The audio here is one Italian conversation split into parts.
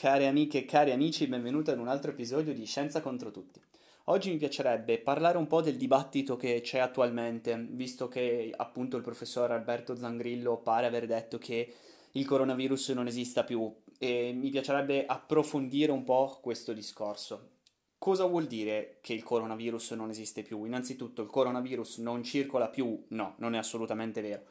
Care amiche e cari amici, benvenuti ad un altro episodio di Scienza contro tutti. Oggi mi piacerebbe parlare un po' del dibattito che c'è attualmente, visto che appunto il professor Alberto Zangrillo pare aver detto che il coronavirus non esista più e mi piacerebbe approfondire un po' questo discorso. Cosa vuol dire che il coronavirus non esiste più? Innanzitutto il coronavirus non circola più? No, non è assolutamente vero.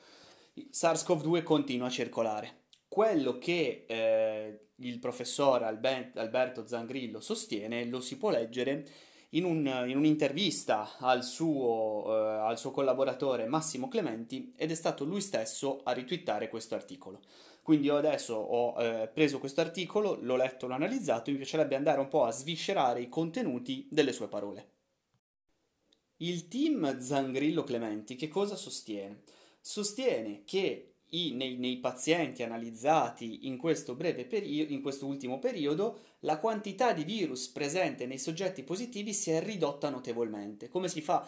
SARS-CoV-2 continua a circolare. Quello che eh, il professor Albe- Alberto Zangrillo sostiene lo si può leggere in, un, in un'intervista al suo, eh, al suo, collaboratore Massimo Clementi ed è stato lui stesso a ritwittare questo articolo. Quindi io adesso ho eh, preso questo articolo, l'ho letto, l'ho analizzato, mi piacerebbe andare un po' a sviscerare i contenuti delle sue parole. Il team Zangrillo Clementi che cosa sostiene? Sostiene che i, nei, nei, pazienti analizzati in questo, periodo, in questo ultimo periodo, la quantità di virus presente nei soggetti positivi si è ridotta notevolmente. Come si fa?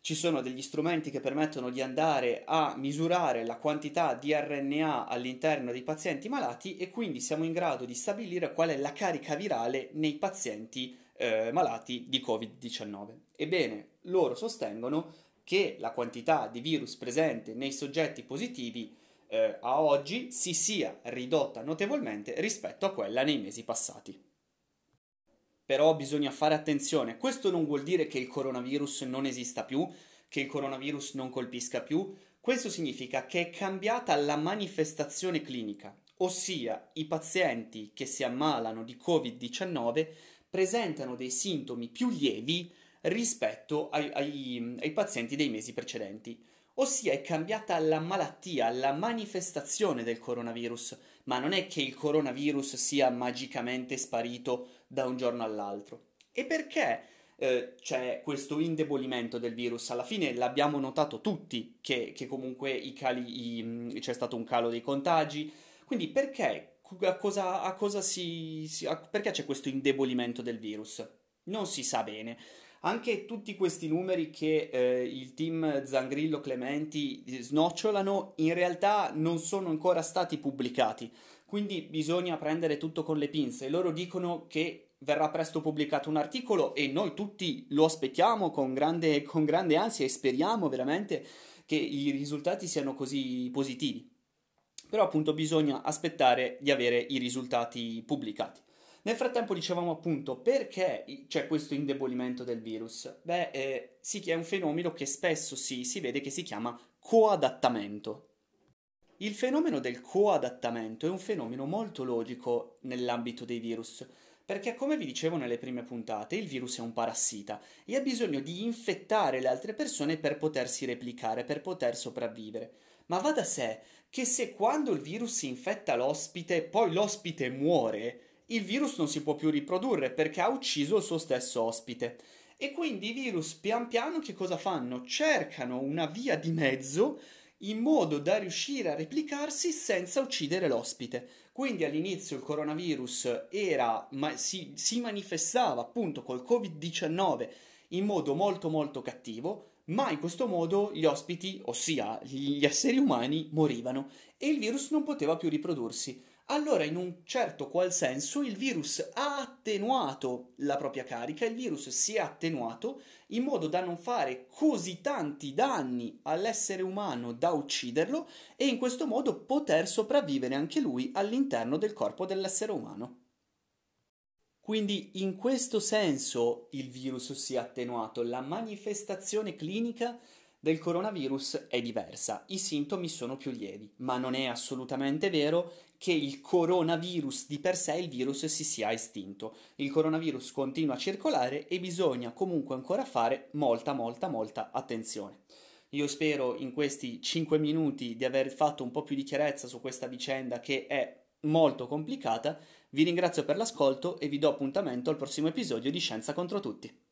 Ci sono degli strumenti che permettono di andare a misurare la quantità di RNA all'interno dei pazienti malati e quindi siamo in grado di stabilire qual è la carica virale nei pazienti eh, malati di Covid-19. Ebbene, loro sostengono che la quantità di virus presente nei soggetti positivi eh, a oggi si sia ridotta notevolmente rispetto a quella nei mesi passati. Però bisogna fare attenzione, questo non vuol dire che il coronavirus non esista più, che il coronavirus non colpisca più, questo significa che è cambiata la manifestazione clinica, ossia i pazienti che si ammalano di Covid-19 presentano dei sintomi più lievi rispetto ai, ai, ai pazienti dei mesi precedenti ossia è cambiata la malattia, la manifestazione del coronavirus, ma non è che il coronavirus sia magicamente sparito da un giorno all'altro. E perché eh, c'è questo indebolimento del virus? Alla fine l'abbiamo notato tutti che, che comunque cali, i, c'è stato un calo dei contagi, quindi perché? A cosa, a cosa si, si a, perché c'è questo indebolimento del virus? Non si sa bene. Anche tutti questi numeri che eh, il team Zangrillo Clementi snocciolano in realtà non sono ancora stati pubblicati, quindi bisogna prendere tutto con le pinze. Loro dicono che verrà presto pubblicato un articolo e noi tutti lo aspettiamo con grande, con grande ansia e speriamo veramente che i risultati siano così positivi. Però appunto bisogna aspettare di avere i risultati pubblicati. Nel frattempo dicevamo appunto perché c'è questo indebolimento del virus? Beh, eh, sì, è un fenomeno che spesso si, si vede che si chiama coadattamento. Il fenomeno del coadattamento è un fenomeno molto logico nell'ambito dei virus, perché come vi dicevo nelle prime puntate, il virus è un parassita e ha bisogno di infettare le altre persone per potersi replicare, per poter sopravvivere. Ma va da sé che se quando il virus infetta l'ospite, poi l'ospite muore, il virus non si può più riprodurre perché ha ucciso il suo stesso ospite. E quindi i virus pian piano che cosa fanno? Cercano una via di mezzo in modo da riuscire a replicarsi senza uccidere l'ospite. Quindi all'inizio il coronavirus era, ma si, si manifestava appunto col Covid-19 in modo molto molto cattivo, ma in questo modo gli ospiti, ossia gli esseri umani, morivano e il virus non poteva più riprodursi allora in un certo qual senso il virus ha attenuato la propria carica, il virus si è attenuato in modo da non fare così tanti danni all'essere umano da ucciderlo e in questo modo poter sopravvivere anche lui all'interno del corpo dell'essere umano. Quindi in questo senso il virus si è attenuato, la manifestazione clinica del coronavirus è diversa, i sintomi sono più lievi, ma non è assolutamente vero che il coronavirus di per sé, il virus si sia estinto. Il coronavirus continua a circolare e bisogna comunque ancora fare molta, molta, molta attenzione. Io spero in questi 5 minuti di aver fatto un po' più di chiarezza su questa vicenda che è molto complicata. Vi ringrazio per l'ascolto e vi do appuntamento al prossimo episodio di Scienza contro tutti.